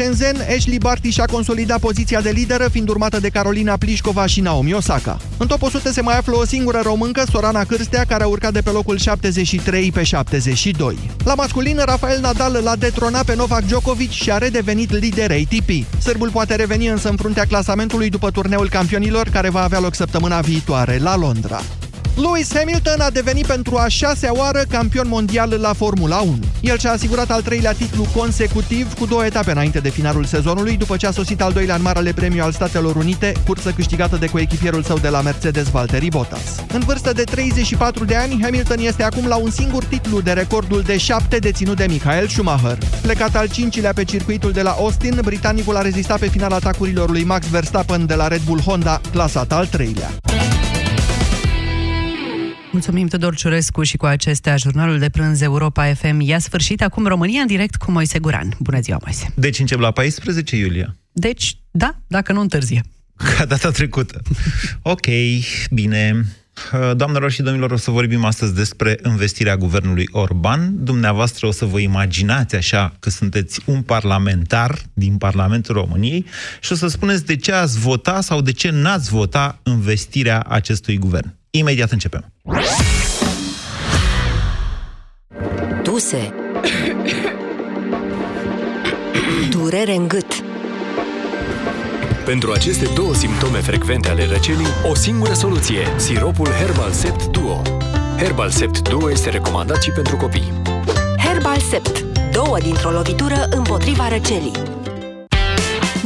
Shenzhen, Ashley Barty și-a consolidat poziția de lideră, fiind urmată de Carolina Plișcova și Naomi Osaka. În top 100 se mai află o singură româncă, Sorana Cârstea, care a urcat de pe locul 73 pe 72. La masculin, Rafael Nadal l-a detronat pe Novak Djokovic și a redevenit lider ATP. Sârbul poate reveni însă în fruntea clasamentului după turneul campionilor, care va avea loc săptămâna viitoare la Londra. Lewis Hamilton a devenit pentru a șasea oară campion mondial la Formula 1. El și-a asigurat al treilea titlu consecutiv cu două etape înainte de finalul sezonului, după ce a sosit al doilea în marele premiu al Statelor Unite, cursă câștigată de coechipierul său de la Mercedes, Valtteri Bottas. În vârstă de 34 de ani, Hamilton este acum la un singur titlu de recordul de șapte deținut de Michael Schumacher. Plecat al cincilea pe circuitul de la Austin, britanicul a rezistat pe final atacurilor lui Max Verstappen de la Red Bull Honda, clasat al treilea. Mulțumim, Tudor Ciurescu, și cu acestea jurnalul de prânz Europa FM i-a sfârșit acum România în direct cu Moise Guran. Bună ziua, Moise! Deci încep la 14 iulie. Deci, da, dacă nu întârzie. Ca data trecută. ok, bine. Doamnelor și domnilor, o să vorbim astăzi despre investirea guvernului Orban. Dumneavoastră o să vă imaginați așa că sunteți un parlamentar din Parlamentul României și o să spuneți de ce ați vota sau de ce n-ați vota investirea acestui guvern. Imediat începem. Duse Durere în gât Pentru aceste două simptome frecvente ale răcelii, o singură soluție, siropul Herbal Sept Duo. Herbal Sept Duo este recomandat și pentru copii. Herbal Sept. Două dintr-o lovitură împotriva răcelii.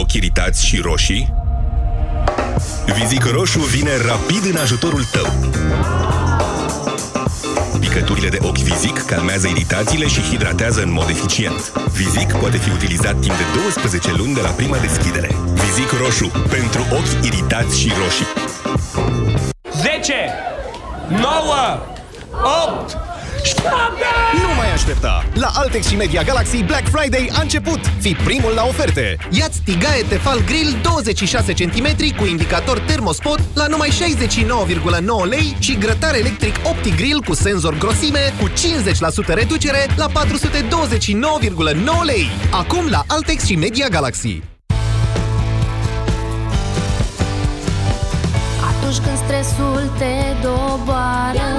Ochi iritați și roșii? Vizic roșu vine rapid în ajutorul tău. Picăturile de ochi Vizic calmează iritațiile și hidratează în mod eficient. Vizic poate fi utilizat timp de 12 luni de la prima deschidere. Vizic roșu. Pentru ochi iritați și roșii. 10 9 8 nu mai aștepta! La Altex și Media Galaxy Black Friday a început! Fii primul la oferte! Iați tigaie Tefal Grill 26 cm cu indicator termospot la numai 69,9 lei și grătar electric Opti Grill cu senzor grosime cu 50% reducere la 429,9 lei. Acum la Altex și Media Galaxy. Atunci când stresul te doboară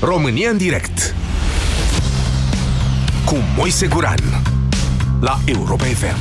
România în direct. Cu Moise Guran La Europa FM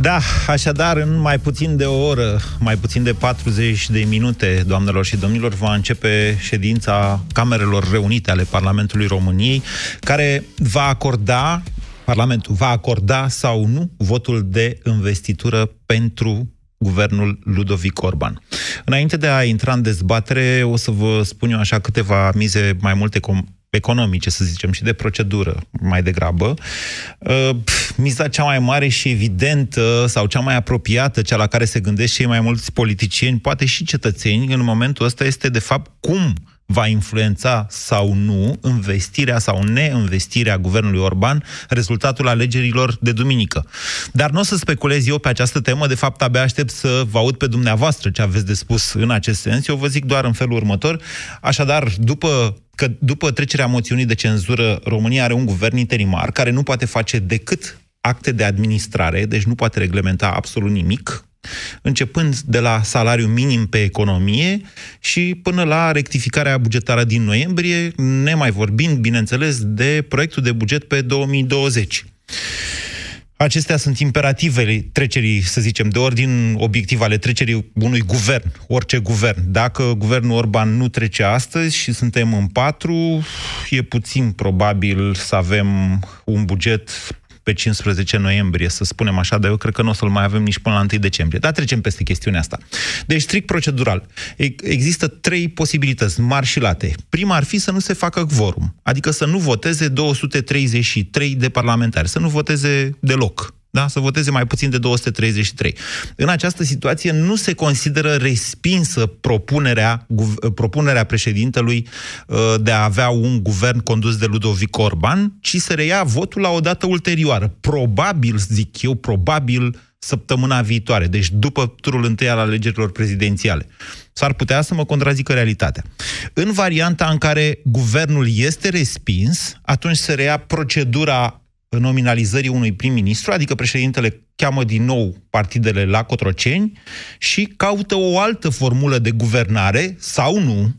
Da, așadar, în mai puțin de o oră, mai puțin de 40 de minute, doamnelor și domnilor, va începe ședința Camerelor Reunite ale Parlamentului României, care va acorda, Parlamentul va acorda sau nu votul de investitură pentru guvernul Ludovic Orban. Înainte de a intra în dezbatere, o să vă spun eu așa câteva mize mai multe com- economice, să zicem, și de procedură mai degrabă. Uh, miza cea mai mare și evidentă sau cea mai apropiată, cea la care se gândesc cei mai mulți politicieni, poate și cetățeni, în momentul ăsta este, de fapt, cum va influența sau nu investirea sau neinvestirea guvernului Orban rezultatul alegerilor de duminică. Dar nu o să speculez eu pe această temă, de fapt abia aștept să vă aud pe dumneavoastră ce aveți de spus în acest sens. Eu vă zic doar în felul următor. Așadar, după că după trecerea moțiunii de cenzură, România are un guvern interimar care nu poate face decât acte de administrare, deci nu poate reglementa absolut nimic, începând de la salariu minim pe economie și până la rectificarea bugetară din noiembrie, nemai vorbind, bineînțeles, de proiectul de buget pe 2020. Acestea sunt imperativele trecerii, să zicem, de ordin obiectiv ale trecerii unui guvern, orice guvern. Dacă guvernul Orban nu trece astăzi și suntem în patru, e puțin probabil să avem un buget pe 15 noiembrie, să spunem așa, dar eu cred că nu o să-l mai avem nici până la 1 decembrie. Dar trecem peste chestiunea asta. Deci, strict procedural, există trei posibilități mari și late. Prima ar fi să nu se facă quorum, adică să nu voteze 233 de parlamentari, să nu voteze deloc da? să voteze mai puțin de 233. În această situație nu se consideră respinsă propunerea, propunerea președintelui uh, de a avea un guvern condus de Ludovic Orban, ci să reia votul la o dată ulterioară. Probabil, zic eu, probabil săptămâna viitoare, deci după turul întâi al alegerilor prezidențiale. S-ar putea să mă contrazică realitatea. În varianta în care guvernul este respins, atunci se reia procedura nominalizării unui prim-ministru, adică președintele cheamă din nou partidele la Cotroceni și caută o altă formulă de guvernare sau nu,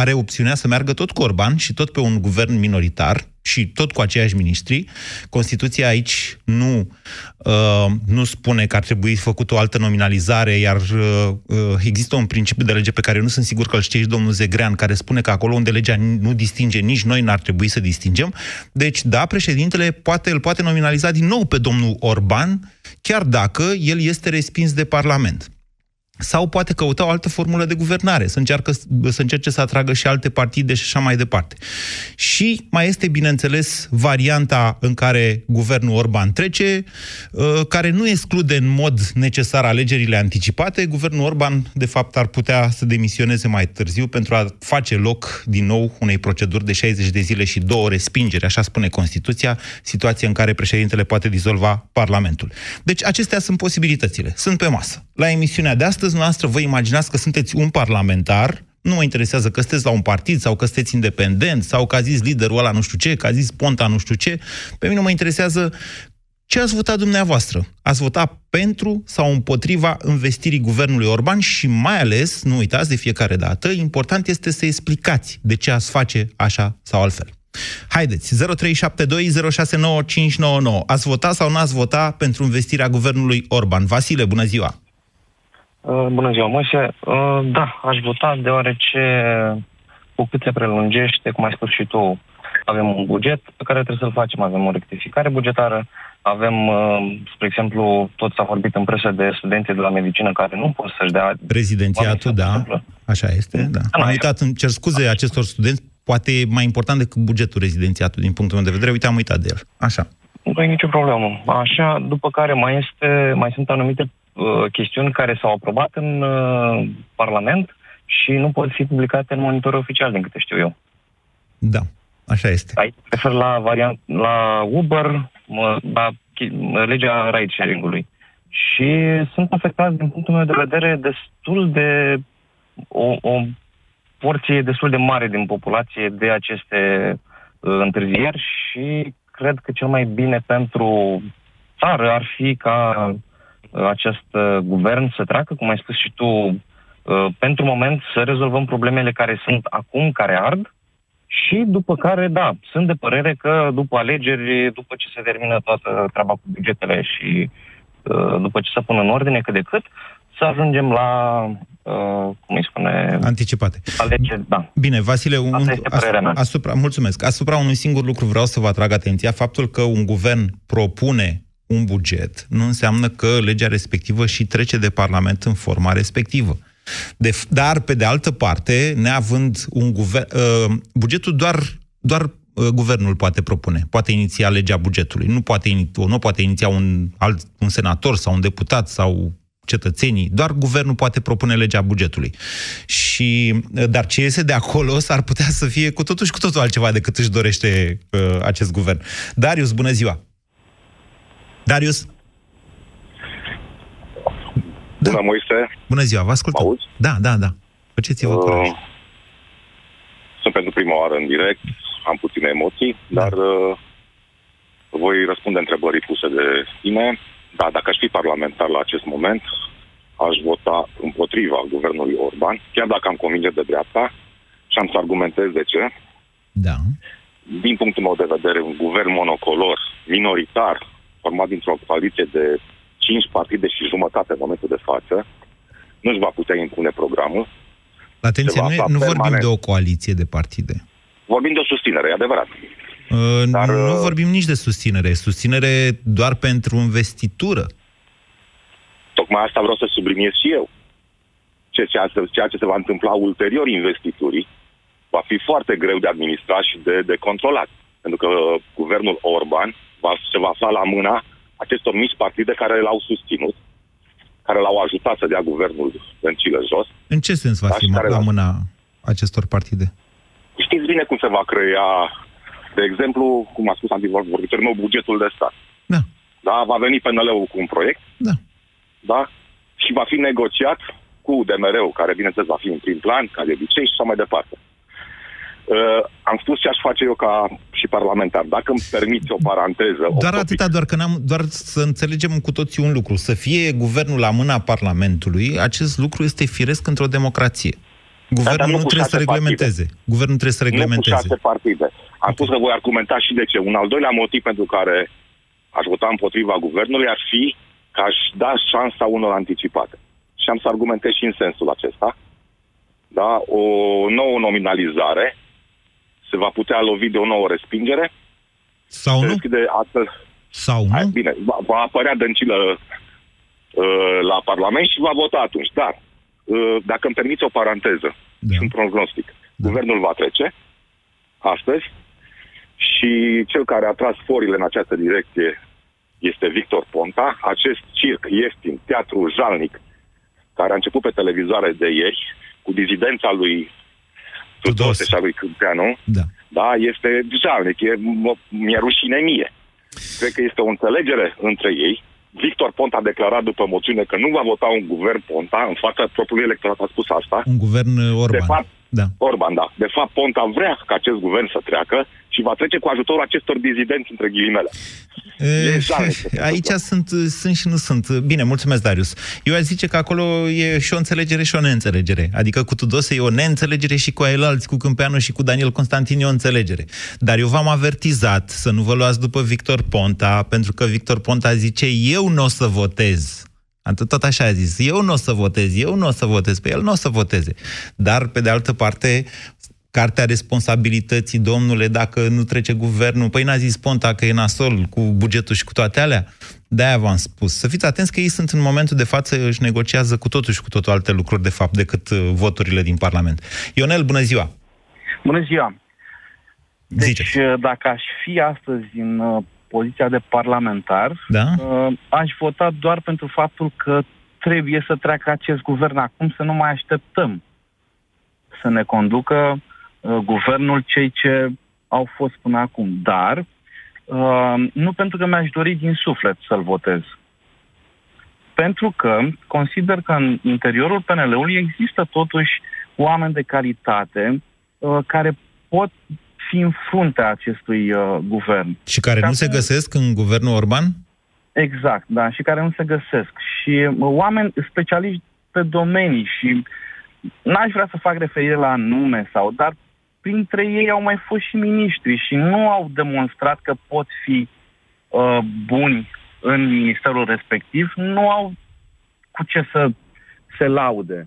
are opțiunea să meargă tot cu Orban și tot pe un guvern minoritar și tot cu aceiași ministri. Constituția aici nu, uh, nu spune că ar trebui făcut o altă nominalizare, iar uh, uh, există un principiu de lege pe care eu nu sunt sigur că îl știe și domnul Zegrean, care spune că acolo unde legea nu distinge, nici noi n-ar trebui să distingem. Deci, da, președintele poate, îl poate nominaliza din nou pe domnul Orban, chiar dacă el este respins de Parlament sau poate căuta o altă formulă de guvernare, să, încearcă, să încerce să atragă și alte partide și așa mai departe. Și mai este, bineînțeles, varianta în care guvernul Orban trece, uh, care nu exclude în mod necesar alegerile anticipate. Guvernul Orban, de fapt, ar putea să demisioneze mai târziu pentru a face loc, din nou, unei proceduri de 60 de zile și două respingeri, așa spune Constituția, situație în care președintele poate dizolva Parlamentul. Deci, acestea sunt posibilitățile. Sunt pe masă. La emisiunea de astăzi, astăzi noastră vă imaginați că sunteți un parlamentar, nu mă interesează că sunteți la un partid sau că sunteți independent sau că a zis liderul ăla nu știu ce, că a zis Ponta nu știu ce. Pe mine mă interesează ce ați votat dumneavoastră? Ați votat pentru sau împotriva investirii guvernului Orban și mai ales, nu uitați de fiecare dată, important este să explicați de ce ați face așa sau altfel. Haideți, 0372069599. Ați votat sau nu ați votat pentru investirea guvernului Orban? Vasile, bună ziua! Uh, bună ziua, Moise. Uh, da, aș vota deoarece cu cât se prelungește, cum ai spus și tu, avem un buget pe care trebuie să-l facem. Avem o rectificare bugetară, avem, uh, spre exemplu, tot s-a vorbit în presă de studenții de la medicină care nu pot să-și dea... Rezidențiatul, da, așa este, da. Am uitat, îmi cer scuze acestor studenți, poate e mai important decât bugetul rezidențiatul din punctul meu de vedere, uite, am uitat de el. Așa. Nu e nicio problemă. Așa, după care mai este, mai sunt anumite Uh, chestiuni care s-au aprobat în uh, Parlament și nu pot fi publicate în monitor oficial, din câte știu eu. Da, așa este. Aici refer la, variant, la Uber, la legea ride sharing-ului. Și sunt afectați, din punctul meu de vedere, destul de o, o porție destul de mare din populație de aceste uh, întârzieri și cred că cel mai bine pentru țară ar fi ca acest uh, guvern să treacă, cum ai spus și tu, uh, pentru moment să rezolvăm problemele care sunt acum, care ard, și după care, da, sunt de părere că după alegeri, după ce se termină toată treaba cu bugetele și uh, după ce se pun în ordine cât de cât, să ajungem la, uh, cum îi spune... Anticipate. Alegeri, da. Bine, Vasile, un, asupra, asupra, mulțumesc. Asupra unui singur lucru vreau să vă atrag atenția, faptul că un guvern propune un buget, nu înseamnă că legea respectivă și trece de Parlament în forma respectivă. De, dar, pe de altă parte, neavând un guvern... Uh, bugetul doar, doar uh, guvernul poate propune, poate iniția legea bugetului. Nu poate, nu poate iniția un, alt, un senator sau un deputat sau cetățenii, doar guvernul poate propune legea bugetului. Și, uh, dar ce iese de acolo s-ar putea să fie cu totul și cu totul altceva decât își dorește uh, acest guvern. Darius, bună ziua! Darius? Da. Bună, Moise. Bună ziua, vă ascultăm. Auzi? Da, da, da. Faceți-vă uh, Sunt pentru prima oară în direct, am puține emoții, da. dar uh, voi răspunde întrebării puse de tine. Da, dacă aș fi parlamentar la acest moment, aș vota împotriva guvernului Orban, chiar dacă am convinge de dreapta, și am să argumentez de ce. Da. Din punctul meu de vedere, un guvern monocolor, minoritar, format dintr-o coaliție de cinci partide și jumătate în momentul de față, nu-și va putea impune programul. Atenție, Se va nu, e- afla nu vorbim permanent. de o coaliție de partide. Vorbim de o susținere, e adevărat. Uh, Dar, nu uh, vorbim nici de susținere. Susținere doar pentru investitură. Tocmai asta vreau să subliniez și eu. Ce- Ceea ce, ceea ce se va întâmpla ulterior investiturii va fi foarte greu de administrat și de, de controlat. Pentru că uh, guvernul Orban va, se va afla la mâna acestor mici partide care l-au susținut, care l-au ajutat să dea guvernul dăncilă jos. În ce sens va Da, fi și care la va- mâna acestor partide? Știți bine cum se va crea, de exemplu, cum a spus antivorbitorul meu, bugetul de stat. Da. Da, va veni PNL-ul cu un proiect. Da. Da? Și va fi negociat cu DMR-ul, care bineînțeles va fi în prim plan, ca de obicei și așa mai departe. Uh, am spus ce aș face eu ca și parlamentar. Dacă îmi permiți o paranteză... Doar o atâta, doar că n-am, doar să înțelegem cu toții un lucru. Să fie guvernul la mâna Parlamentului, acest lucru este firesc într-o democrație. Guvernul dar nu nu cu trebuie să șase reglementeze. Guvernul trebuie să Nu cu reglementeze. șase partide. Am spus că voi argumenta și de ce. Un al doilea motiv pentru care aș vota împotriva guvernului ar fi că aș da șansa unor anticipate. Și am să argumentez și în sensul acesta. Da? O nouă nominalizare se va putea lovi de o nouă respingere. Sau se nu? Deschide astfel... Sau nu? Hai, bine, va, va apărea dăncilă uh, la Parlament și va vota atunci. Dar, uh, dacă îmi permiți o paranteză da. și un prognostic, da. guvernul va trece astăzi și cel care a tras forile în această direcție este Victor Ponta, acest circ ieftin, teatru jalnic, care a început pe televizoare de ieri, cu dizidența lui Tudose și a lui Câmpeanu, da. da, este jalnic, e, m- mi-e rușine mie. Cred că este o înțelegere între ei. Victor Ponta a declarat după moțiune că nu va vota un guvern Ponta, în fața propriului electorat a spus asta. Un guvern uh, Orban. De fapt, da. Orban, da. De fapt, Ponta vrea ca acest guvern să treacă și va trece cu ajutorul acestor dizidenți între ghilimele. E, jalnic. Aici sunt, sunt și nu sunt. Bine, mulțumesc, Darius. Eu aș zice că acolo e și o înțelegere și o neînțelegere. Adică cu Tudose e o neînțelegere și cu alți, cu Câmpeanu și cu Daniel Constantin e o înțelegere. Dar eu v-am avertizat să nu vă luați după Victor Ponta, pentru că Victor Ponta zice eu nu o să votez. Atât tot așa a zis. Eu nu o să votez, eu nu o să votez, pe el nu o să voteze. Dar, pe de altă parte, cartea responsabilității, domnule, dacă nu trece guvernul, păi n-a zis Ponta că e nasol cu bugetul și cu toate alea. De-aia v-am spus. Să fiți atenți că ei sunt în momentul de față, își negociază cu totul și cu totul alte lucruri, de fapt, decât uh, voturile din Parlament. Ionel, bună ziua! Bună ziua! Deci, Ziceți. dacă aș fi astăzi în uh, poziția de parlamentar, Da? uh, aș vota doar pentru faptul că trebuie să treacă acest guvern acum, să nu mai așteptăm să ne conducă uh, guvernul cei ce au fost până acum. Dar, uh, nu pentru că mi-aș dori din suflet să-l votez. Pentru că consider că în interiorul PNL-ului există totuși oameni de calitate uh, care pot fi în fruntea acestui uh, guvern. Și care nu se acum- găsesc în guvernul Orban? Exact, da, și care nu se găsesc. Și uh, oameni specialiști pe domenii și n-aș vrea să fac referire la nume sau, dar printre ei au mai fost și miniștri și nu au demonstrat că pot fi uh, buni în ministerul respectiv, nu au cu ce să se laude.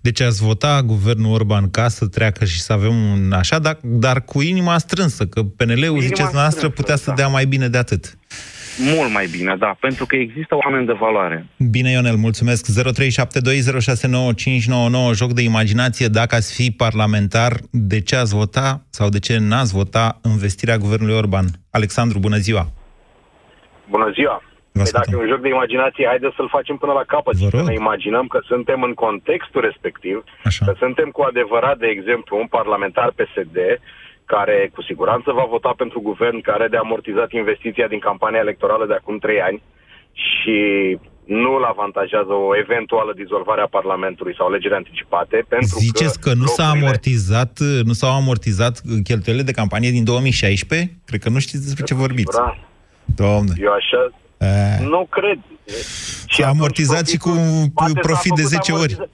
Deci ați vota guvernul Orban ca să treacă și să avem un așa, dar, dar cu inima strânsă, că PNL-ul, ziceți noastră, strânsă, putea să da. dea mai bine de atât. Mult mai bine, da, pentru că există oameni de valoare. Bine, Ionel, mulțumesc. 0372069599, joc de imaginație. Dacă ați fi parlamentar, de ce ați vota sau de ce n-ați vota investirea guvernului Orban? Alexandru, bună ziua! Bună ziua! Vă Păi dacă e un joc de imaginație, haideți să-l facem până la capăt și să ne imaginăm că suntem în contextul respectiv, Așa. că suntem cu adevărat, de exemplu, un parlamentar PSD care cu siguranță va vota pentru guvern care de amortizat investiția din campania electorală de acum trei ani și nu îl avantajează o eventuală dizolvare a Parlamentului sau alegeri anticipate, pentru Ziceți că, nu s-a amortizat, nu s-au amortizat cheltuielile de campanie din 2016? Cred că nu știți despre ce vorbiți. Da. Doamne. Eu așa Eh. nu cred. S-a amortizat și cu Poate s-a profit de făcut 10 ori. amortiza-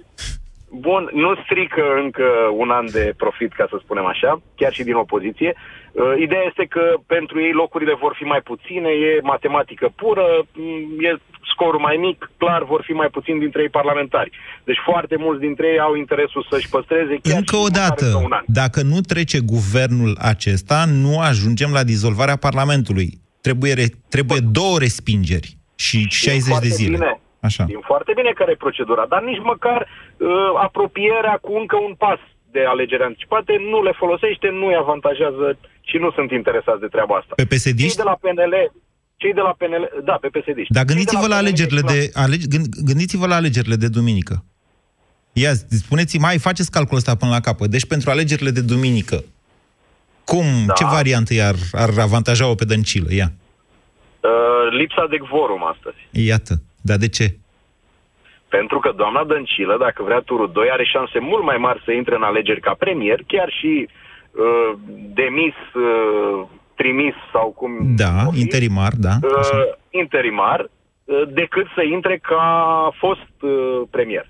Bun, nu strică încă un an de profit, ca să spunem așa, chiar și din opoziție. Uh, ideea este că pentru ei locurile vor fi mai puține, e matematică pură, mm, e scorul mai mic, clar vor fi mai puțini dintre ei parlamentari. Deci foarte mulți dintre ei au interesul să-și păstreze chiar Încă și o măcar dată, încă un an. dacă nu trece guvernul acesta, nu ajungem la dizolvarea Parlamentului. Trebuie, re- trebuie două respingeri și 60 de foarte zile. Bine. Așa. Știm foarte bine care e procedura, dar nici măcar uh, apropierea cu încă un pas de alegeri anticipate nu le folosește, nu îi avantajează și nu sunt interesați de treaba asta. Pe psd Cei de la PNL, cei de la PNL, da, pe psd Dar gândiți-vă la alegerile de, alege, gând- gândiți-vă la alegerile de duminică. Ia, spuneți-mi, mai faceți calculul ăsta până la capăt. Deci pentru alegerile de duminică, cum, Da. ce variantă i-ar ar avantaja-o pe Dăncilă? Ia, Uh, lipsa de quorum astăzi. iată. Dar de ce? Pentru că doamna Dăncilă, dacă vrea turul 2, are șanse mult mai mari să intre în alegeri ca premier, chiar și uh, demis, uh, trimis sau cum Da, interimar, da. uh, interimar, uh, decât să intre ca fost uh, premier.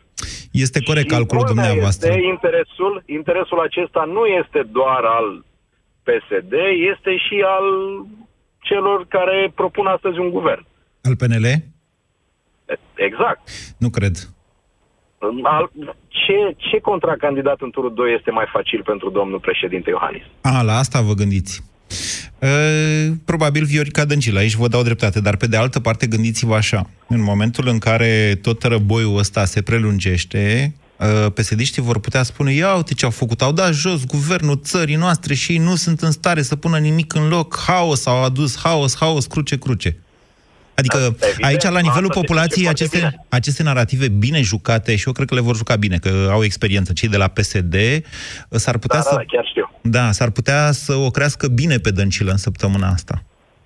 Este corect calculul Culmea dumneavoastră. Este interesul, interesul acesta nu este doar al PSD, este și al celor care propun astăzi un guvern. Al PNL? Exact. Nu cred. Al, ce, ce contracandidat în turul 2 este mai facil pentru domnul președinte Iohannis? A, la asta vă gândiți. E, probabil Viorica Dăncilă, aici vă dau dreptate, dar pe de altă parte gândiți-vă așa. În momentul în care tot răboiul ăsta se prelungește, pesediștii vor putea spune, ia uite ce au făcut, au dat jos guvernul țării noastre și ei nu sunt în stare să pună nimic în loc, haos, au adus haos, haos, cruce, cruce. Adică Evident, aici, la nivelul asta se populației, știe foarte aceste, aceste narrative bine jucate, și eu cred că le vor juca bine, că au experiență cei de la PSD, s-ar putea Da, să... da, chiar știu. Da, s-ar putea să o crească bine pe Dăncilă în săptămâna asta.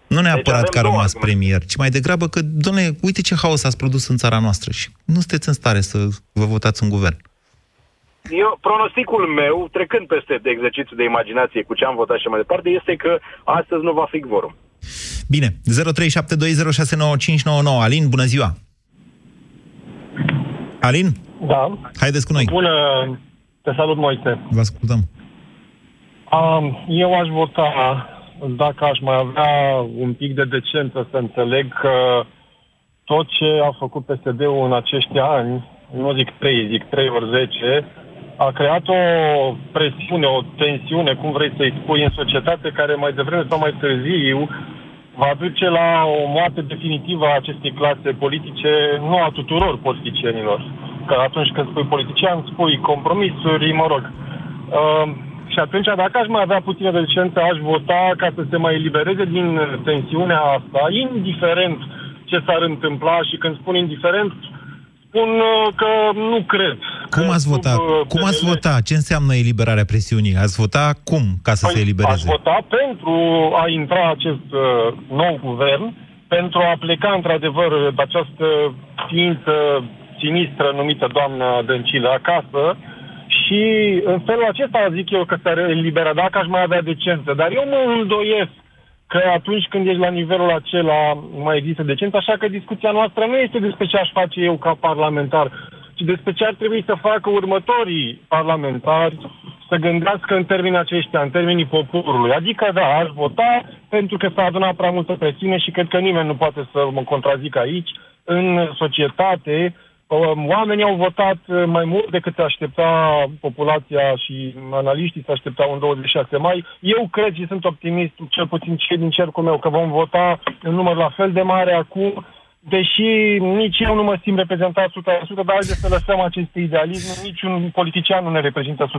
Nu neapărat avem că a două rămas argumente. premier, ci mai degrabă că, doamne, uite ce haos ați produs în țara noastră și nu sunteți în stare să vă votați un guvern. Eu, pronosticul meu, trecând peste de exercițiul de imaginație cu ce am votat și mai departe, este că astăzi nu va fi quorum. Bine, 0372069599. Alin, bună ziua! Alin, Da. haideți cu noi. Bună, te salut, Moise. Vă ascultăm. Um, eu aș vota, dacă aș mai avea un pic de decență, să înțeleg că tot ce a făcut PSD-ul în acești ani, nu zic 3, zic 3 ori 10, a creat o presiune, o tensiune, cum vrei să-i spui, în societate care mai devreme sau mai târziu va duce la o moarte definitivă a acestei clase politice, nu a tuturor politicienilor. Că atunci când spui politician, spui compromisuri, mă rog. Uh, și atunci, dacă aș mai avea puțină decență, aș vota ca să se mai elibereze din tensiunea asta, indiferent ce s-ar întâmpla și când spun indiferent, spun uh, că nu cred. Cum ați vota? uh, Cum ați PNL vota? Ce înseamnă eliberarea presiunii? Ați vota cum ca să se Păi, Aș elibereze? vota pentru a intra acest uh, nou guvern, pentru a pleca într-adevăr de această ființă sinistră numită doamna Dăncilă acasă și în felul acesta zic eu că s-ar elibera, dacă aș mai avea decență. Dar eu mă îndoiesc că atunci când ești la nivelul acela nu mai există decență, așa că discuția noastră nu este despre ce aș face eu ca parlamentar, ci despre ce ar trebui să facă următorii parlamentari să gândească în termenii aceștia, în termenii poporului. Adică, da, aș vota pentru că s-a adunat prea multă presiune și cred că nimeni nu poate să mă contrazică aici. În societate, um, oamenii au votat uh, mai mult decât se aștepta populația și analiștii se așteptau în 26 mai. Eu cred și sunt optimist, cel puțin cei din cercul meu, că vom vota în număr la fel de mare acum, deși nici eu nu mă simt reprezentat 100%, dar haideți să lăsăm acest idealism, niciun politician nu ne reprezintă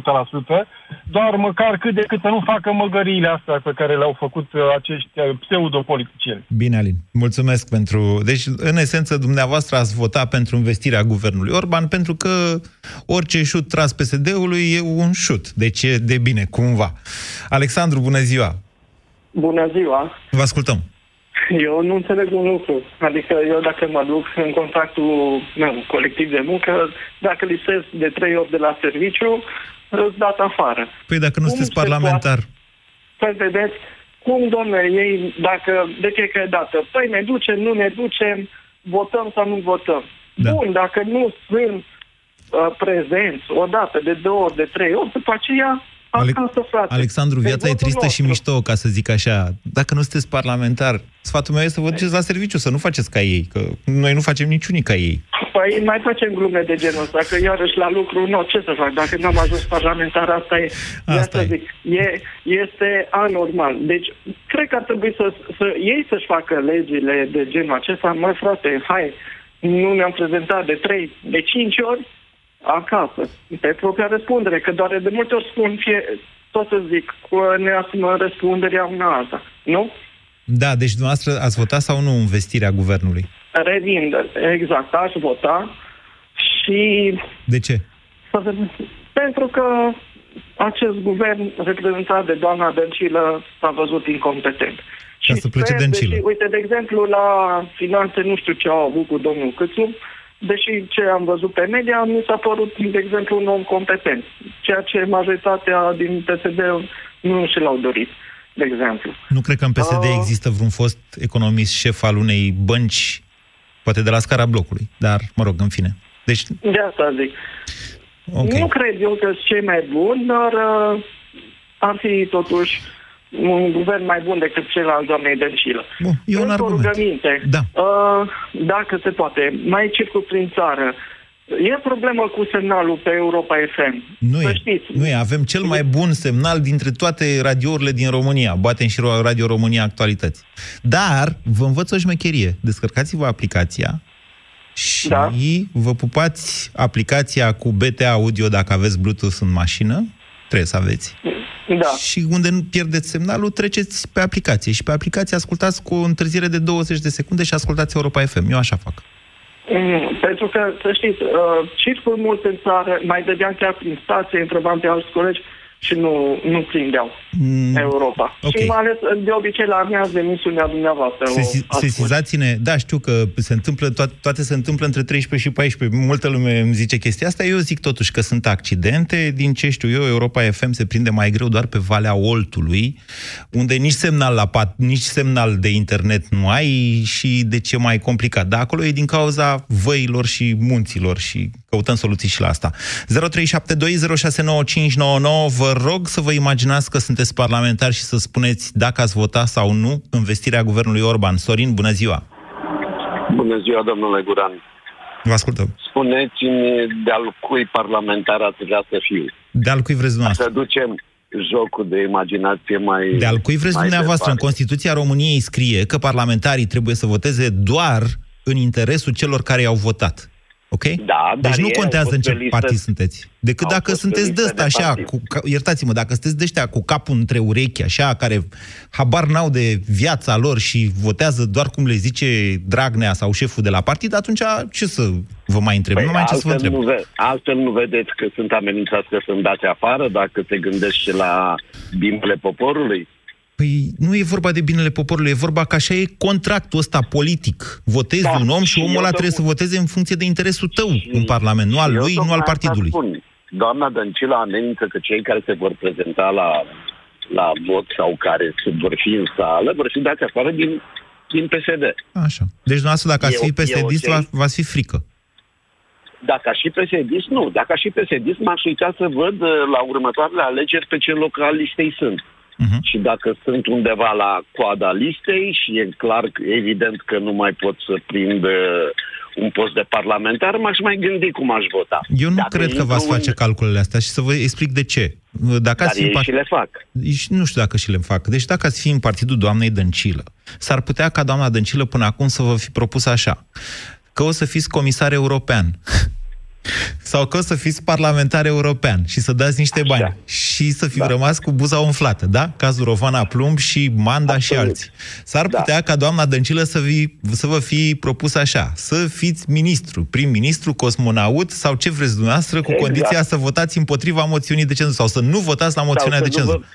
100%, doar măcar cât de cât să nu facă măgăriile astea pe care le-au făcut uh, acești uh, pseudopoliticieni. Bine, Alin. Mulțumesc pentru... Deci, în esență, dumneavoastră ați votat pentru investirea guvernului Orban pentru că orice șut tras PSD-ului e un șut. Deci e de bine, cumva. Alexandru, bună ziua! Bună ziua! Vă ascultăm. Eu nu înțeleg un lucru. Adică eu dacă mă duc în contractul meu colectiv de muncă, dacă lipsesc de trei ori de la serviciu, îți dat afară. Păi dacă nu Cum sunteți se parlamentar, Păi vedeți, cum, domnule, ei, dacă de fiecare dată, păi ne ducem, nu ne ducem, votăm sau nu votăm. Da. Bun, dacă nu sunt uh, prezenți, o dată, de două ori, de trei ori, după aceea acasă, frate. Alexandru, Pe viața e votul tristă și nostru. mișto, ca să zic așa. Dacă nu sunteți parlamentar, sfatul meu este să vă duceți la serviciu, să nu faceți ca ei, că noi nu facem niciunii ca ei. Păi mai facem glume de genul ăsta, că iarăși la lucru, nu, ce să fac, dacă n-am ajuns parlamentar, asta e, de asta zic, e, este anormal. Deci, cred că ar trebui să, să ei să-și facă legile de genul acesta, mă frate, hai, nu ne-am prezentat de trei, de cinci ori acasă, pe propria răspundere, că doar de multe ori spun, fie, tot să zic, cu ne asumăm răspunderea una alta, nu? Da, deci dumneavoastră ați votat sau nu în vestirea guvernului? Revin, exact, aș vota și De ce? Să vedem. Pentru că acest guvern reprezentat de doamna Dăncilă s-a văzut incompetent. Ca să plece sper, Dăncilă. Deși, uite, de exemplu, la finanțe nu știu ce au avut cu domnul Câțu, deși ce am văzut pe media, mi s-a părut, de exemplu, un om competent. Ceea ce majoritatea din PSD nu și l-au dorit, de exemplu. Nu cred că în PSD Ah. există vreun fost economist șef al unei bănci, poate de la scara blocului, dar, mă rog, în fine. Deci, De asta zic. ok. Nu cred eu că sunt cei mai buni, dar uh, ar fi totuși un guvern mai bun decât cel al doamnei Dăncilă. Bun, e un Încă o argument. rugăminte. Da. Uh, dacă se poate, mai circul prin țară. E problemă cu semnalul pe Europa FM. Nu Să e, știți. nu e. Avem cel mai bun semnal dintre toate radiourile din România. Batem și Radio România Actualități. Dar vă învăț o șmecherie. Descărcați-vă aplicația și da. vă pupați aplicația cu BT Audio dacă aveți Bluetooth în mașină. Trebuie să aveți. Da. Și unde nu pierdeți semnalul, treceți pe aplicație. Și pe aplicație ascultați cu o întârziere de 20 de secunde și ascultați Europa FM. Eu așa fac. Mm, pentru că, să știți, uh, circul mult în țară, mai dădeam chiar prin stație, întrebam pe alți colegi și nu, nu prindeau Mm, Europa. ok. Și mai ales, de obicei, la amiază emisiunea dumneavoastră. o Sesi- ascult. sesizați-ne, da, știu că se întâmplă, toate, toate se întâmplă între 13 și 14. Multă lume îmi zice chestia asta. Eu zic totuși că sunt accidente. Din ce știu eu, Europa FM se prinde mai greu doar pe Valea Oltului, unde nici semnal la pat, nici semnal de internet nu ai și de ce mai complicat. Dar acolo e din cauza văilor și munților și căutăm soluții și la asta. 0372069599 Vă rog să vă imaginați că sunteți parlamentari și să spuneți dacă ați vota sau nu în vestirea guvernului Orban. Sorin, bună ziua! Bună ziua, domnule Guran. Vă ascultăm. Spuneți-mi de-al cui parlamentar ați vrea să fiu. De al cui vreți dumneavoastră? Să ducem jocul de imaginație mai De al cui vreți mai dumneavoastră? În departe. Constituția României scrie că parlamentarii trebuie să voteze doar în interesul celor care i-au votat. Ok? Da, dar deci nu ei au contează fost în ce pe listă- partid sunteți. Decât au dacă fost pe sunteți de listă ăsta de așa, partid. cu, ca, iertați-mă, dacă sunteți de ăștia cu capul între urechi, așa, care habar n-au de viața lor și votează doar cum le zice Dragnea sau șeful de la partid, atunci ce să vă mai întreb? nu mai am ce să vă altfel, întreb. nu ve- altfel nu vedeți că sunt amenințați că sunt dați afară dacă se gândesc și la binele poporului? Păi nu e vorba de binele poporului, e vorba că așa e contractul ăsta politic. Votezi Da, un om și și omul eu ăla tot- trebuie să voteze în funcție de interesul tău în Parlament, nu al Eu lui, nu tocmai al asta partidului. Spun. Doamna Dăncilă amenință că cei care se vor prezenta la, la vot sau care se vor fi în sală vor fi dați afară din, din PSD. Așa. Deci dumneavoastră, dacă ați E fi o- e psd ok. va, v-ați fi frică. Dacă aș fi psd nu. Dacă aș fi psd m-aș uita să văd uh, la următoarele alegeri pe ce loc al listei sunt. Mhm. Și dacă sunt undeva la coada listei și e clar, evident că nu mai pot să prind uh, un post de parlamentar, m-aș mai gândi cum aș vota. Eu nu Dacă cred că intru v-ați în- face calculele astea și să vă explic de ce. Dacă Dar ați fi ei în part- și le fac. Și nu știu dacă și le fac. Deci dacă ați fi în partidul doamnei Dăncilă, s-ar putea ca doamna Dăncilă până acum să vă fi propus așa, că o să fiți comisar european sau că o să fiți parlamentar european și să dați niște Așa. bani și să fi da. rămas cu buza umflată, da? Cazul Rovana Plumb și Manda Absolut. și alții. S-ar putea da. ca doamna Dăncilă să, vi, să vă fi propus așa, să fiți ministru, prim-ministru, cosmonaut sau ce vreți dumneavoastră, cu Exact. condiția să votați împotriva moțiunii de cenzură sau să nu votați la moțiunea să de nu cenzură. vă-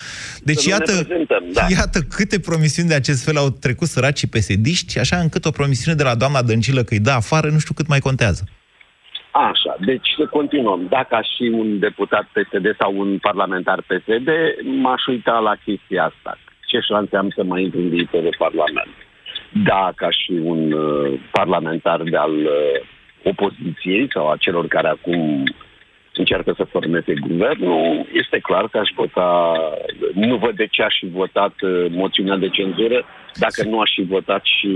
Deci să nu ne iată, prezentăm, da. iată câte promisiuni de acest fel au trecut săracii pesediști, așa încât o promisiune de la doamna Dăncilă că îi dă afară, nu știu cât mai contează. Așa, deci să continuăm. Dacă aș fi un deputat PSD sau un parlamentar PSD, m-aș uita la chestia asta. Ce șanse am să mai intru în viitor de Parlament? Dacă aș fi un uh, parlamentar de al uh, opoziției sau a celor care acum încearcă să formeze guvernul, este clar că aș vota, nu văd de ce aș fi votat uh, moțiunea de cenzură dacă nu aș fi votat și,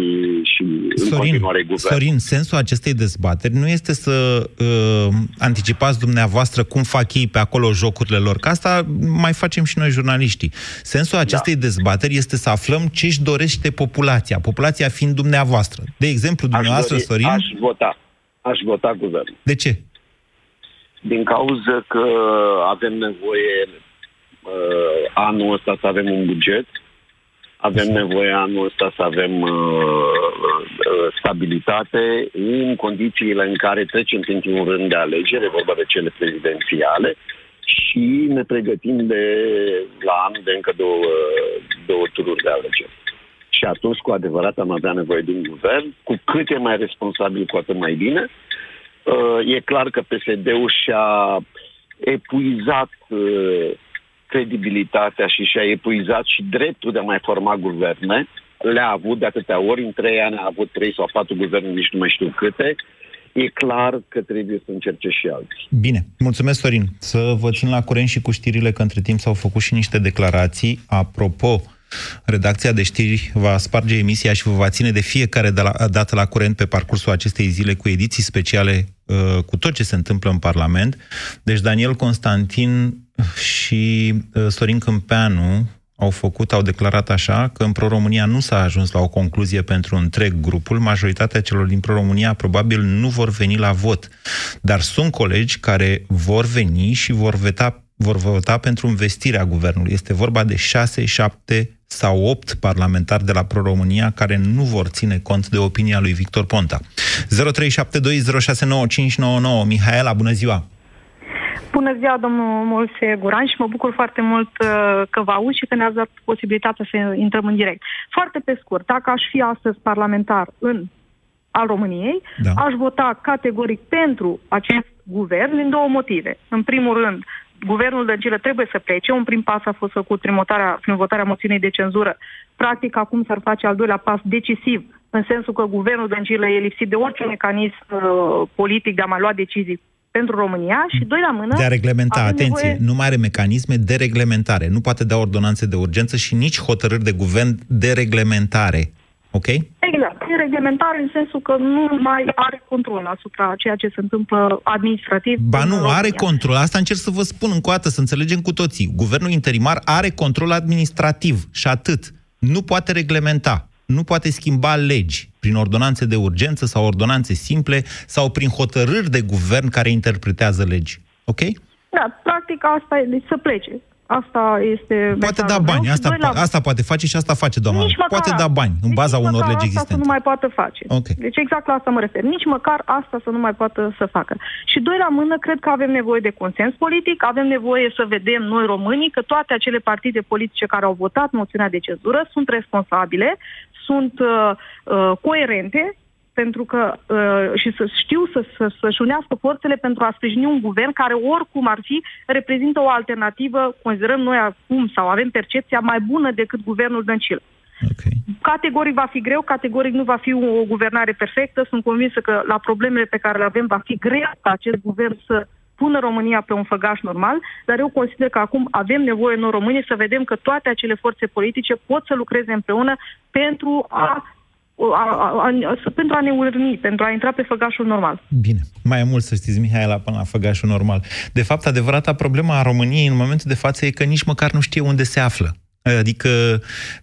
și în Sorin, continuare guvern. Sorin, sensul acestei dezbateri nu este să uh, anticipați dumneavoastră cum fac ei pe acolo jocurile lor, că asta mai facem și noi jurnaliștii. Sensul acestei da. dezbateri este să aflăm ce își dorește populația, populația fiind dumneavoastră. De exemplu, dumneavoastră, aș dori, Sorin... Aș vota. Aș vota guvernul. De ce? Din cauza că avem nevoie uh, anul ăsta să avem un buget, avem nevoie anul ăsta să avem uh, uh, stabilitate în condițiile în care trecem printr-un rând de alegeri, vorba de cele prezidențiale, și ne pregătim de la anul de încă două, două tururi de alegeri. Și atunci, cu adevărat, am avea nevoie de un guvern, cu cât e mai responsabil, cu atât mai bine. Uh, e clar că PSD-ul și-a epuizat uh, credibilitatea și și-a epuizat și dreptul de a mai forma guverne. Le-a avut de atâtea ori, în trei ani a avut trei sau patru guverne, nici nu mai știu câte. E clar că trebuie să încerce și alții. Bine, mulțumesc, Sorin. Să vă țin la curent și cu știrile, că între timp s-au făcut și niște declarații. Apropo, redacția de știri va sparge emisia și vă va ține de fiecare dată la curent pe parcursul acestei zile cu ediții speciale uh, cu tot ce se întâmplă în Parlament. Deci Daniel Constantin și uh, Sorin Câmpeanu au făcut, au declarat așa, că în Pro-România nu s-a ajuns la o concluzie pentru întreg grupul. Majoritatea celor din Pro-România probabil nu vor veni la vot. Dar sunt colegi care vor veni și vor veta vor vota pentru investirea guvernului. Este vorba de 6, 7 sau 8 parlamentari de la Pro-România care nu vor ține cont de opinia lui Victor Ponta. 0372069599 Mihaela, bună ziua! Bună ziua, domnul Molse Guran, și mă bucur foarte mult uh, că vă aud și că ne-ați dat posibilitatea să intrăm în direct. Foarte pe scurt, dacă aș fi astăzi parlamentar în al României, da. aș vota categoric pentru acest guvern din două motive. În primul rând, guvernul Dăncilă trebuie să plece. Un prim pas a fost făcut prin votarea, prin votarea moțiunii de cenzură. Practic, acum s-ar face al doilea pas decisiv, în sensul că guvernul Dăncilă e lipsit de orice mecanism uh, politic de a mai lua decizii pentru România și doi la mână... De a reglementa, atenție, nevoie... nu mai are mecanisme de reglementare. Nu poate da ordonanțe de urgență și nici hotărâri de guvern de reglementare. Ok? Exact. E reglementare în sensul că nu mai are control asupra ceea ce se întâmplă administrativ. Ba nu, are control. Asta încerc să vă spun încă o dată, să înțelegem cu toții. Guvernul interimar are control administrativ și atât. Nu poate reglementa nu poate schimba legi prin ordonanțe de urgență sau ordonanțe simple sau prin hotărâri de guvern care interpretează legi. Ok? Da, practic asta e, deci să plece. Asta este... Poate da bani, asta, la... asta poate face și asta face, doamna. Nici poate da bani, în baza unor legi asta existente. să nu mai poată face. Okay. Deci exact la asta mă refer. Nici măcar asta să nu mai poată să facă. Și doi la mână, cred că avem nevoie de consens politic, avem nevoie să vedem noi românii că toate acele partide politice care au votat moțiunea de cezură sunt responsabile, sunt uh, uh, coerente pentru că uh, și să știu să, să, să-și unească forțele pentru a sprijini un guvern care oricum ar fi reprezintă o alternativă, considerăm noi acum sau avem percepția mai bună decât guvernul Dăncilă. Okay. Categoric va fi greu, categoric nu va fi o guvernare perfectă. Sunt convinsă că la problemele pe care le avem va fi greu ca acest guvern să pună România pe un făgaș normal, dar eu consider că acum avem nevoie noi românii să vedem că toate acele forțe politice pot să lucreze împreună pentru a a, a, a, a, pentru a ne urni, pentru a intra pe făgașul normal. Bine. Mai mult să știți, Mihaela, până la făgașul normal. De fapt, adevărata problema a României în momentul de față e că nici măcar nu știe unde se află. Adică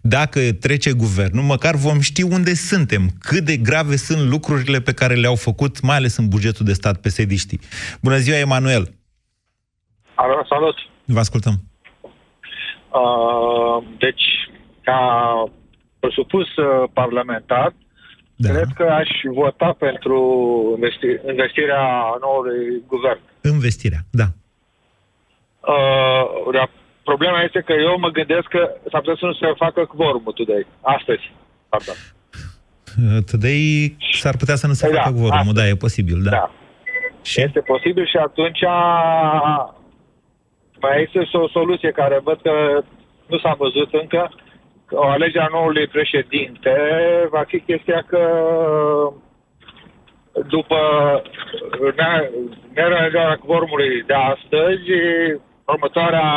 dacă trece guvernul, măcar vom ști unde suntem, cât de grave sunt lucrurile pe care le-au făcut, mai ales în bugetul de stat pesediștii. Bună ziua, Emanuel! Alo, salut! Vă ascultăm. Uh, deci, ca presupus uh, parlamentar, da. cred că aș vota pentru investi- investirea noului guvern. Investirea, da. Uh, problema este că eu mă gândesc că s-ar putea să nu se facă quorumul today, astăzi. Pardon. Uh, today s-ar putea să nu se păi facă da, quorumul, da, e posibil, da. da. Și? Este posibil și atunci mai este o soluție care văd că nu s-a văzut încă, o alegerea noului președinte va fi chestia că după ne- nerealizarea quorumului de astăzi, următoarea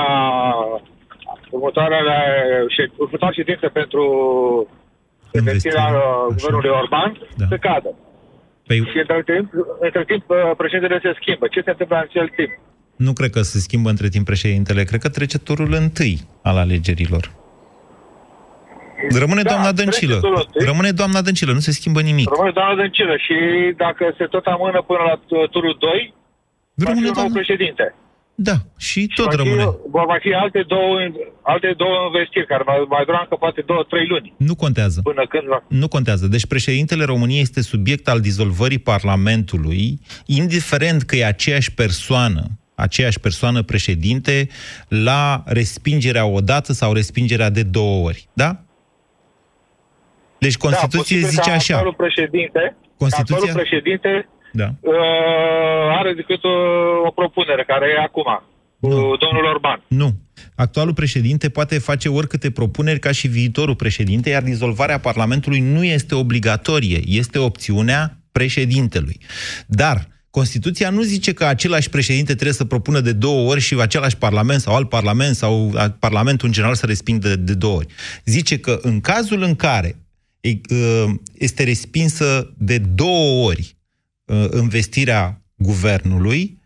următoarea, șed- următoarea ședință pentru investirea guvernului Orban Da. să cadă. Păi, Și între timp, între timp uh, președintele se schimbă. Ce se întâmplă în acel timp? nu cred că se schimbă între timp președintele, cred că trece turul întâi al alegerilor. Rămâne Da, doamna trece Dăncilă. turul întâi. Rămâne doamna Dăncilă, nu se schimbă nimic. Rămâne doamna Dăncilă și dacă se tot amână până la tu- turul 2, va fi un nou președinte. Da, și tot va fi- rămâne. Vor mai fi alte două, alte două investiri care mai, mai dura încă poate două, trei luni. Nu contează. Până când va... Nu contează. Deci președintele României este subiect al dizolvării Parlamentului, indiferent că e aceeași persoană, aceeași persoană președinte, la respingerea odată sau respingerea de două ori. Da? Deci Constituție da, posibil zice ca așa. Actualul președinte, Constituția? actualul președinte Da. uh, are decât o, o propunere care e acum cu domnul Orban. Nu. Actualul președinte poate face oricâte propuneri ca și viitorul președinte, iar dizolvarea Parlamentului nu este obligatorie, este opțiunea președintelui. Dar Constituția nu zice că același președinte trebuie să propună de două ori și același parlament sau alt parlament sau a- parlamentul în general să respingă de, de două ori. Zice că în cazul în care e, uh, este respinsă de două ori uh, investirea guvernului,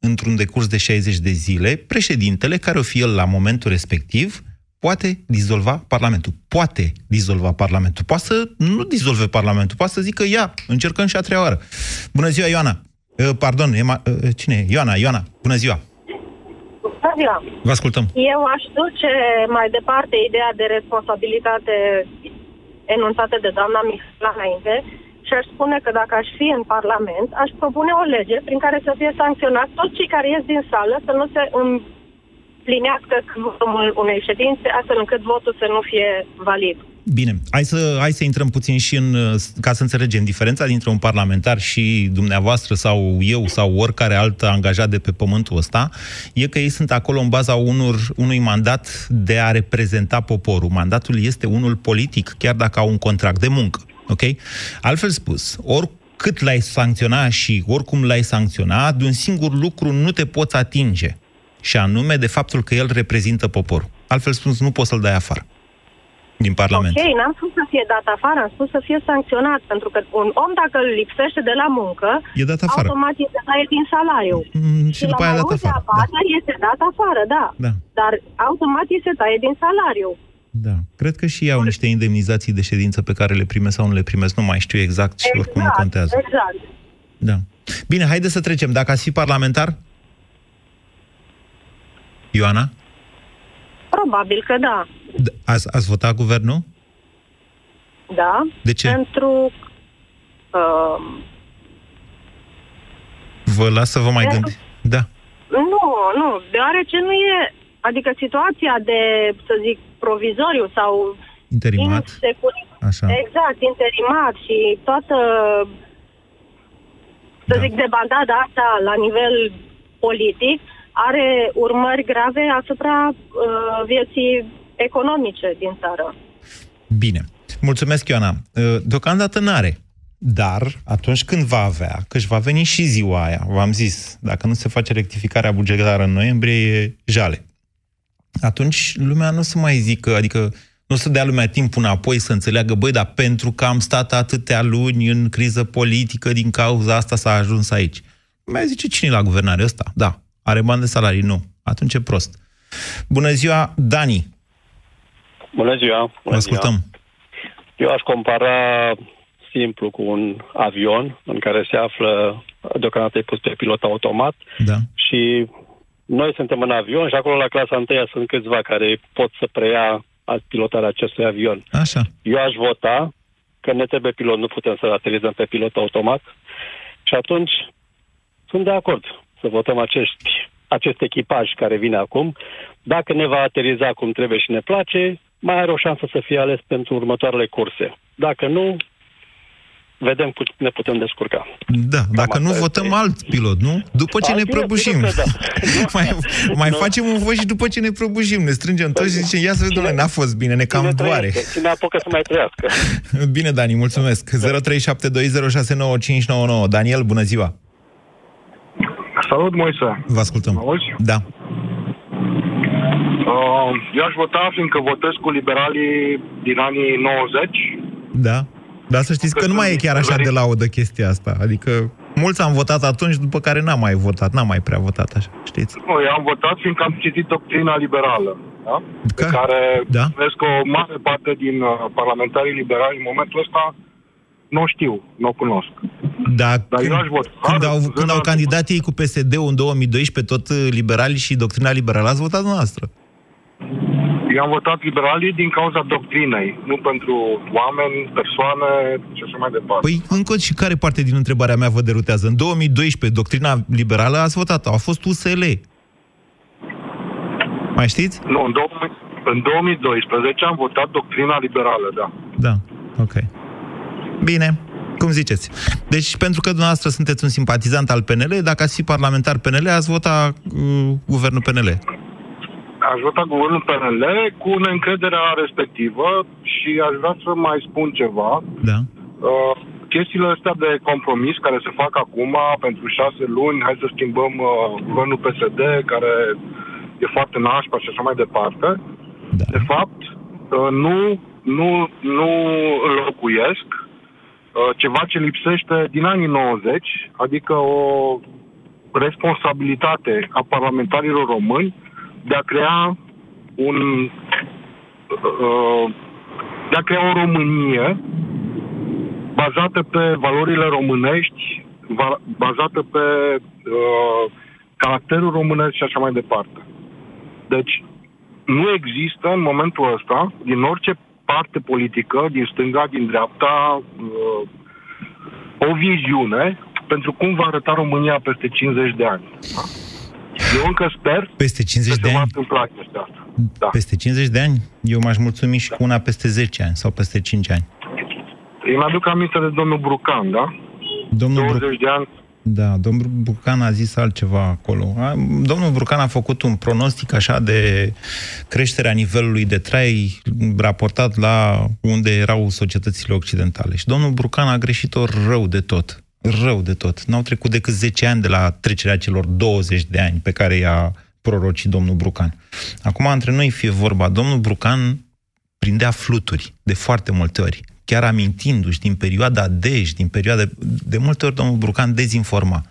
într-un decurs de 60 de zile, președintele, care o fi el la momentul respectiv, poate dizolva Parlamentul. Poate dizolva Parlamentul. Poate să nu dizolve Parlamentul. Poate să zică, ia, încercăm și a treia oară. Bună ziua, Ioana. Uh, Pardon, Ema, uh, cine e? Ioana, Ioana. Bună ziua. Bună ziua! Vă ascultăm. Eu aș duce mai departe ideea de responsabilitate enunțată de doamna Mihaela înainte și aș spune că dacă aș fi în Parlament, aș propune o lege prin care să fie sancționați toți cei care ies din sală să nu se împlinească quorumul unei ședințe, astfel încât votul să nu fie valid. Bine, hai să, hai să intrăm puțin și în, uh, ca să înțelegem diferența dintre un parlamentar și dumneavoastră sau eu sau oricare alt angajat de pe pământul ăsta, e că ei sunt acolo în baza unor, unui mandat de a reprezenta poporul. Mandatul este unul politic, chiar dacă au un contract de muncă. Ok? Altfel spus, oricât l-ai sancționa și oricum l-ai sancționa, de un singur lucru nu te poți atinge. Și anume de faptul că el reprezintă poporul. Altfel spus, nu poți să-l dai afară din Parlament. Ok, n-am spus să fie dat afară, am spus să fie sancționat, pentru că un om dacă îl lipsește de la muncă, E dat afară. automat este taie din salariu. Mm, și la după aia mai dat multe afară. abateri este dat afară, da. Da. Dar automat este taie din salariu. Da. Cred că și ei au niște indemnizații de ședință pe care le primesc sau nu le primesc. Nu mai știu exact și oricum nu contează. Exact. Da. Bine, haideți să trecem. Dacă ați fi parlamentar? Ioana? Probabil că da. D- Ați, ați votat guvernul? Da. De ce? Pentru uh, Vă las să vă mai Da. gândiți. Da. Nu, nu, deoarece nu e, adică situația de, să zic, provizoriu sau Interimat. insecuri- Așa. Exact, interimat și toată, să Da. zic, debandada asta la nivel politic are urmări grave asupra uh, vieții economice din țară. Bine. Mulțumesc, Ioana. Uh, Deocamdată n-are. Dar, atunci când va avea, că își va veni și ziua aia, v-am zis, dacă nu se face rectificarea bugetară în noiembrie, e jale. Atunci lumea nu o să mai zică, adică nu o să dea lumea timp înapoi să înțeleagă, băi, dar pentru că am stat atâtea luni în criză politică, din cauza asta s-a ajuns aici. Mai zice cine la guvernare ăsta? Da. Are bani de salarii? Nu. Atunci e prost. Bună ziua, Dani. Bună ziua! Bună Vă ascultăm. Ziua. Eu aș compara simplu cu un avion în care se află, deocamdată e pus pe pilot automat Da. și noi suntem în avion și acolo la clasa întâia sunt câțiva care pot să preia pilotarea acestui avion. Așa. Eu aș vota că ne trebuie pilot, nu putem să aterizăm pe pilot automat și atunci sunt de acord să votăm acești, acest echipaj care vine acum. Dacă ne va ateriza cum trebuie și ne place, mai are o șansă să fie ales pentru următoarele curse. Dacă nu, vedem cum ne putem descurca. Da, dacă nu asta votăm alt pilot, nu? După ce Alt ne pilot, prăbușim. sigur că mai mai facem un vot și după ce ne prăbușim. Ne strângem toți și zicem, ia să vedem, domnule, n-a fost bine, ne cam Cine doare. trăiește, Cine apucă să mai trăiască. Bine, Dani, mulțumesc. 0372069599. Daniel, bună ziua. Salut, Moise. Vă ascultăm. Auzi? Da. Uh, eu aș vota fiindcă votez cu liberalii din anii 90. Da. Dar să știți că nu mai e chiar așa de laudă chestia asta. Adică mulți am votat atunci, după care n-am mai votat, n-am mai prea votat așa, știți? Nu, eu am votat fiindcă am citit doctrina liberală. Da? Pe care da? vezi că o mare parte din uh, parlamentarii liberali în momentul ăsta nu o știu, nu o cunosc. Da, Dar când, eu aș vota. când, au, când au candidat ei cu PSD-ul în 2012, tot uh, liberali și doctrina liberală, ați votat dumneavoastră. Eu am votat liberalii din cauza doctrinei, nu pentru oameni, persoane și așa mai departe. Păi, încă și care parte din întrebarea mea vă derutează? În 2012, doctrina liberală ați votat a fost USL. Mai știți? Nu, în, 2000, în 2012 am votat doctrina liberală, da. Da, ok. Bine, cum ziceți. Deci, pentru că dumneavoastră sunteți un simpatizant al PNL, dacă ați fi parlamentar PNL, ați vota uh, guvernul PNL. Aș vota guvernul PNL cu neîncrederea respectivă și aș vrea să mai spun ceva. Da. Uh, chestiile astea de compromis care se fac acum pentru șase luni, hai să schimbăm uh, guvernul PSD, care e foarte nașpa și așa mai departe, da. de fapt, uh, nu, nu, nu înlocuiesc uh, ceva ce lipsește din anii 90, adică o responsabilitate a parlamentarilor români de a crea un uh, de a crea o Românie bazată pe valorile românești, va- bazată pe uh, caracterul românesc și așa mai departe. Deci, nu există în momentul ăsta, din orice parte politică, din stânga, din dreapta, uh, o viziune pentru cum va arăta România peste 50 de ani. Da? Eu încă sper Peste 50 că de se va ani? întâmpla chestia asta. Da. Peste 50 de ani? Eu m-aș mulțumi și cu una peste 10 ani sau peste 5 ani. Îmi aduc aminte de domnul Brucan, da? Domnul 20 de ani. Da, domnul Brucan a zis altceva acolo. A, Domnul Brucan a făcut un pronostic așa de creșterea nivelului de trai raportat la unde erau societățile occidentale. Și domnul Brucan a greșit-o rău de tot. Rău de tot. N-au trecut decât 10 ani de la trecerea celor 20 de ani pe care i-a prorocit domnul Brucan. Acum, între noi fie vorba, domnul Brucan prindea fluturi de foarte multe ori. Chiar amintindu-și din perioada Dej, din perioada... De multe ori domnul Brucan dezinforma.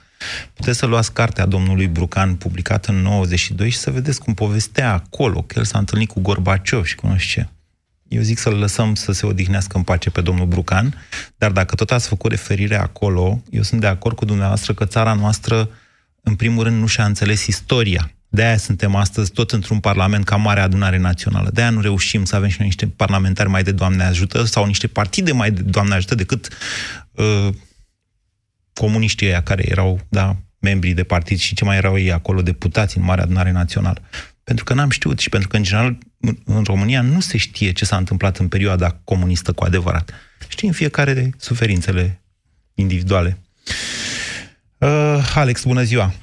Puteți să luați cartea domnului Brucan publicată în 92 și să vedeți cum povestea acolo că el s-a întâlnit cu Gorbaciov și cunoaște ce. Eu zic să-l lăsăm să se odihnească în pace pe domnul Brucan, dar dacă tot ați făcut referire acolo, eu sunt de acord cu dumneavoastră că țara noastră, în primul rând, nu și-a înțeles istoria. De-aia suntem astăzi tot într-un parlament ca mare adunare națională. De-aia nu reușim să avem și noi niște parlamentari mai de Doamne ajută sau niște partide mai de Doamne ajută decât uh, comuniștii ăia care erau, da, membrii de partid și ce mai erau ei acolo, deputați în Marea Adunare Națională. Pentru că n-am știut și pentru că, în general, în- în România nu se știe ce s-a întâmplat în perioada comunistă cu adevărat. Știm fiecare de suferințele individuale. Uh, Alex, bună ziua!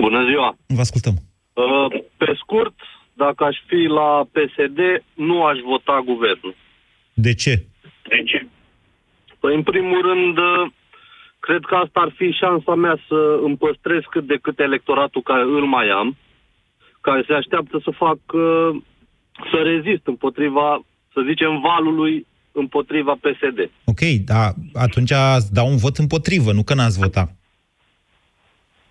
Bună ziua! Vă ascultăm. Uh, Pe scurt, dacă aș fi la PSD, nu aș vota guvernul. De ce? De ce? Păi, în primul rând, uh, cred că asta ar fi șansa mea să îmi păstrez cât de cât electoratul care îl mai am, care se așteaptă să fac, uh, să rezist împotriva, să zicem, valului împotriva PSD. Ok, dar atunci ați da un vot împotrivă, nu că n-ați vota.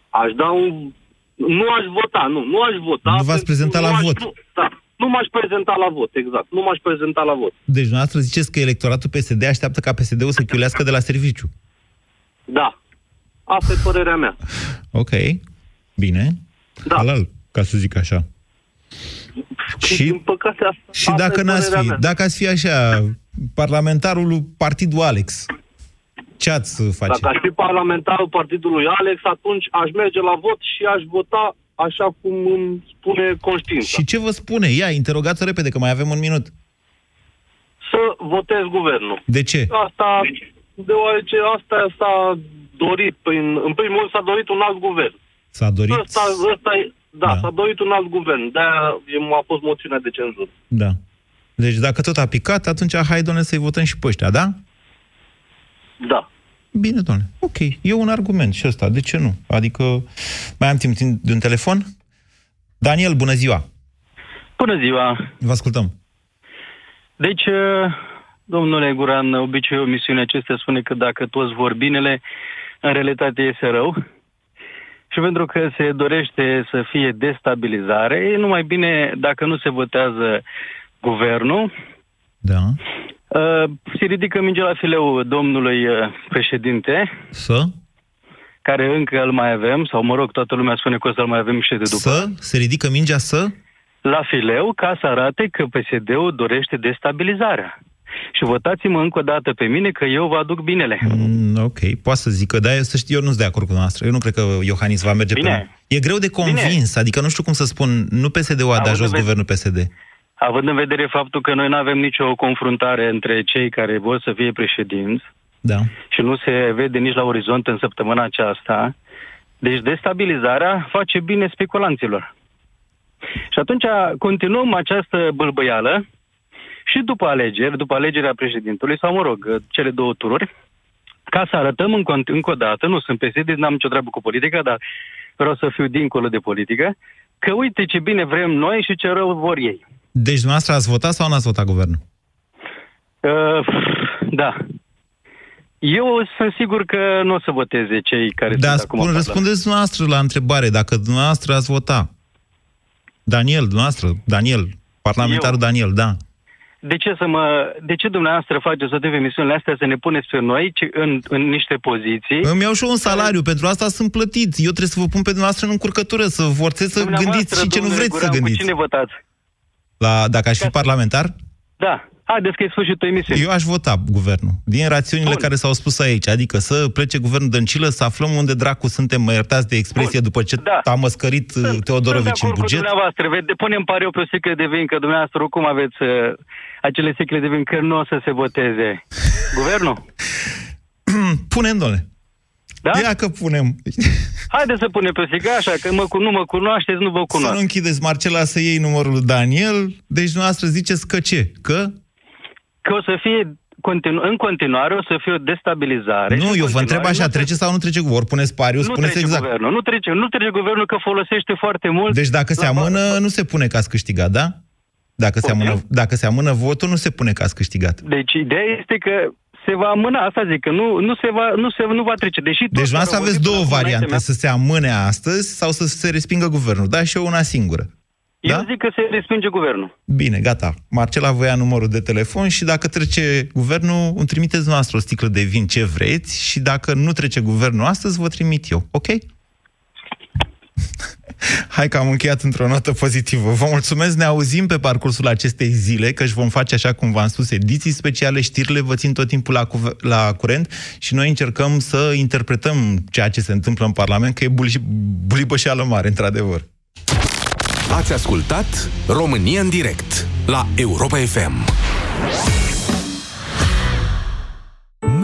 Aș da un... Nu aș vota, nu, nu aș vota. Nu v-ați pentru- prezentat la nu aș- vot. Nu, da, nu m-aș prezenta la vot, exact. Nu m-aș prezenta la vot. Deci dumneavoastră ziceți că electoratul PSD așteaptă ca PSD-ul să chiulească de la serviciu. Da. Asta e părerea mea. Ok, bine. Da. Halal, ca să zic așa. Și, Din păcate, asta, și asta dacă e n-ați părerea fi, mea. dacă ați fi așa, parlamentarul lui Partidul Alex, ce ați face? Dacă aș fi parlamentarul partidului Alex, atunci aș merge la vot și aș vota așa cum îmi spune conștiința. Și ce vă spune? Ia, interogați-o repede, că mai avem un minut. Să votez guvernul. De ce? Asta, deoarece asta s-a dorit, prin, în primul rând s-a dorit un alt guvern. S-a dorit? Ăsta, ăsta e, da, da, s-a dorit un alt guvern. De-aia e- a fost moțiunea de cenzură. Da. Deci dacă tot a picat, atunci hai, doamne, să-i votăm și pe ăștia, da? Da. Bine, doamne, ok, e un argument și ăsta, de ce nu? Adică, mai am timp de un telefon? Daniel, bună ziua! Bună ziua! Vă ascultăm. Deci, uh, domnule Guran, obiceiul misiunea acestea spune că dacă toți vor binele, în realitate iese rău. Și pentru că se dorește să fie destabilizare, e numai bine dacă nu se votează guvernul. Da. Uh, se ridică mingea la fileu domnului uh, președinte. Să? Care încă îl mai avem, sau mă rog, toată lumea spune că o să-l mai avem și de după. Să? Se ridică mingea să? La fileu, ca să arate că PSD-ul dorește destabilizarea. Și votați-mă încă o dată pe mine că eu vă aduc binele. Mm, ok, poate să zic că da, să știu, eu nu sunt de acord cu noastră. Eu nu cred că Iohannis va merge Bine. pe... E greu de convins, Bine. adică nu știu cum să spun, nu PSD-ul a dat jos ved- guvernul PSD. Având în vedere faptul că noi nu avem nicio confruntare între cei care vor să fie președinți Da. și nu se vede nici la orizont în săptămâna aceasta, deci destabilizarea face bine speculanților. Și atunci continuăm această bâlbăială și după alegeri, după alegerea președintului, sau mă rog, cele două tururi, ca să arătăm încă, încă o dată, nu sunt PSD, n-am nicio treabă cu politica, dar vreau să fiu dincolo de politică, că uite ce bine vrem noi și ce rău vor ei. Deci dumneavoastră ați votat sau n-ați votat guvernul? Uh, da. Eu sunt sigur că nu o să voteze cei care Da, sunt acum spun, în răspundeți dumneavoastră la întrebare, dacă dumneavoastră ați vota. Daniel, dumneavoastră, Daniel, parlamentarul Eu? Daniel, da. De ce, să mă, de ce dumneavoastră faceți toate emisiunile astea să ne puneți pe noi ci- în, în niște poziții? Îmi iau și eu un salariu, pentru asta sunt plătit. Eu trebuie să vă pun pe dumneavoastră în încurcătură, să vă forțez să Dumneavoastră, gândiți și ce nu domnule vreți să Guran, gândiți. Cu cine votați? La, dacă aș fi parlamentar, Da. Haideți că e sfârșitul emisiunii. eu aș vota guvernul. Din rațiunile care s-au spus aici, adică să plece guvernul Dăncilă, să aflăm unde dracu suntem, mă iertați de expresie, după ce Da. a măscărit uh, Teodorovici în Sunt de acord buget. cu dumneavoastră. Ve- Depunem pariu pe o sticlă de vin, că dumneavoastră oricum aveți uh, acele sticle de vin, că nu o să se voteze. Guvernul? punem, domnule. Da? Ia că punem. Haideți să punem pe o sticlă așa, că mă, cu- nu mă cunoașteți, nu vă Să cunosc. nu închideți, Marcela, să iei numărul lui Daniel. Deci dumneavoastră ziceți că ce? Că? Că o să fie continu- în continuare o să fie o destabilizare. Nu, Și în eu vă întreb continuare așa, nu se- trece sau nu trece guvernul? Ori puneți pariu, Nu spuneți trece exact. guvernul, nu trece, nu trece guvernul că folosește foarte mult. Deci dacă se la- amână, nu se pune că ați câștigat, da? Dacă se, amână, dacă se amână votul, nu se pune că ați câștigat. Deci ideea este că se va amâna, asta zic, că nu, nu, se, va, nu, se, nu va trece. Deși Deci toți dumneavoastră au aveți vorbit două până acum variante, înaintea să se amâne astăzi sau să se respingă guvernul. Da, și eu una singură. mea. Eu zic că se respinge guvernul. Bine, gata. Marcela vă ia numărul de telefon și dacă trece guvernul, îmi trimiteți noastră o sticlă de vin ce vreți și dacă nu trece guvernul astăzi, vă trimit eu. Ok? Hai că am încheiat într-o notă pozitivă. Vă mulțumesc, ne auzim pe parcursul acestei zile, că își vom face, așa cum v-am spus, ediții speciale, știrile vă țin tot timpul la, cuve- la curent și noi încercăm să interpretăm ceea ce se întâmplă în Parlament, că e buli- bulibășeală mare, într-adevăr. Ați ascultat România în direct la Europa FM.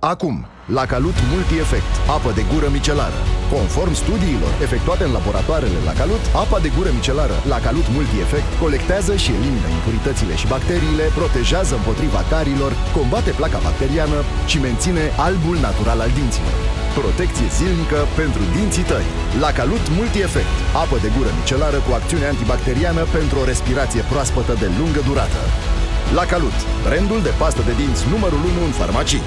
Acum, la Calut Multi-Efect, apă de gură micelară. Conform studiilor efectuate în laboratoarele la Calut, apa de gură micelară la Calut Multi-Efect colectează și elimină impuritățile și bacteriile, protejează împotriva carilor, combate placa bacteriană și menține albul natural al dinților. Protecție zilnică pentru dinții tăi. La Calut Multi-Efect, apă de gură micelară cu acțiune antibacteriană pentru o respirație proaspătă de lungă durată. La Calut, brandul de pastă de dinți numărul 1 în farmacii.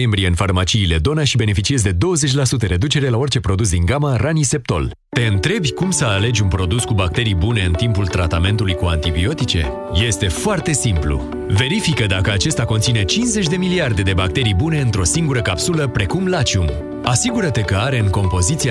noiembrie în farmaciile Dona și beneficiezi de 20% reducere la orice produs din gama Raniseptol. Te întrebi cum să alegi un produs cu bacterii bune în timpul tratamentului cu antibiotice? Este foarte simplu. Verifică dacă acesta conține 50 de miliarde de bacterii bune într-o singură capsulă, precum Lacium. Asigură-te că are în compoziția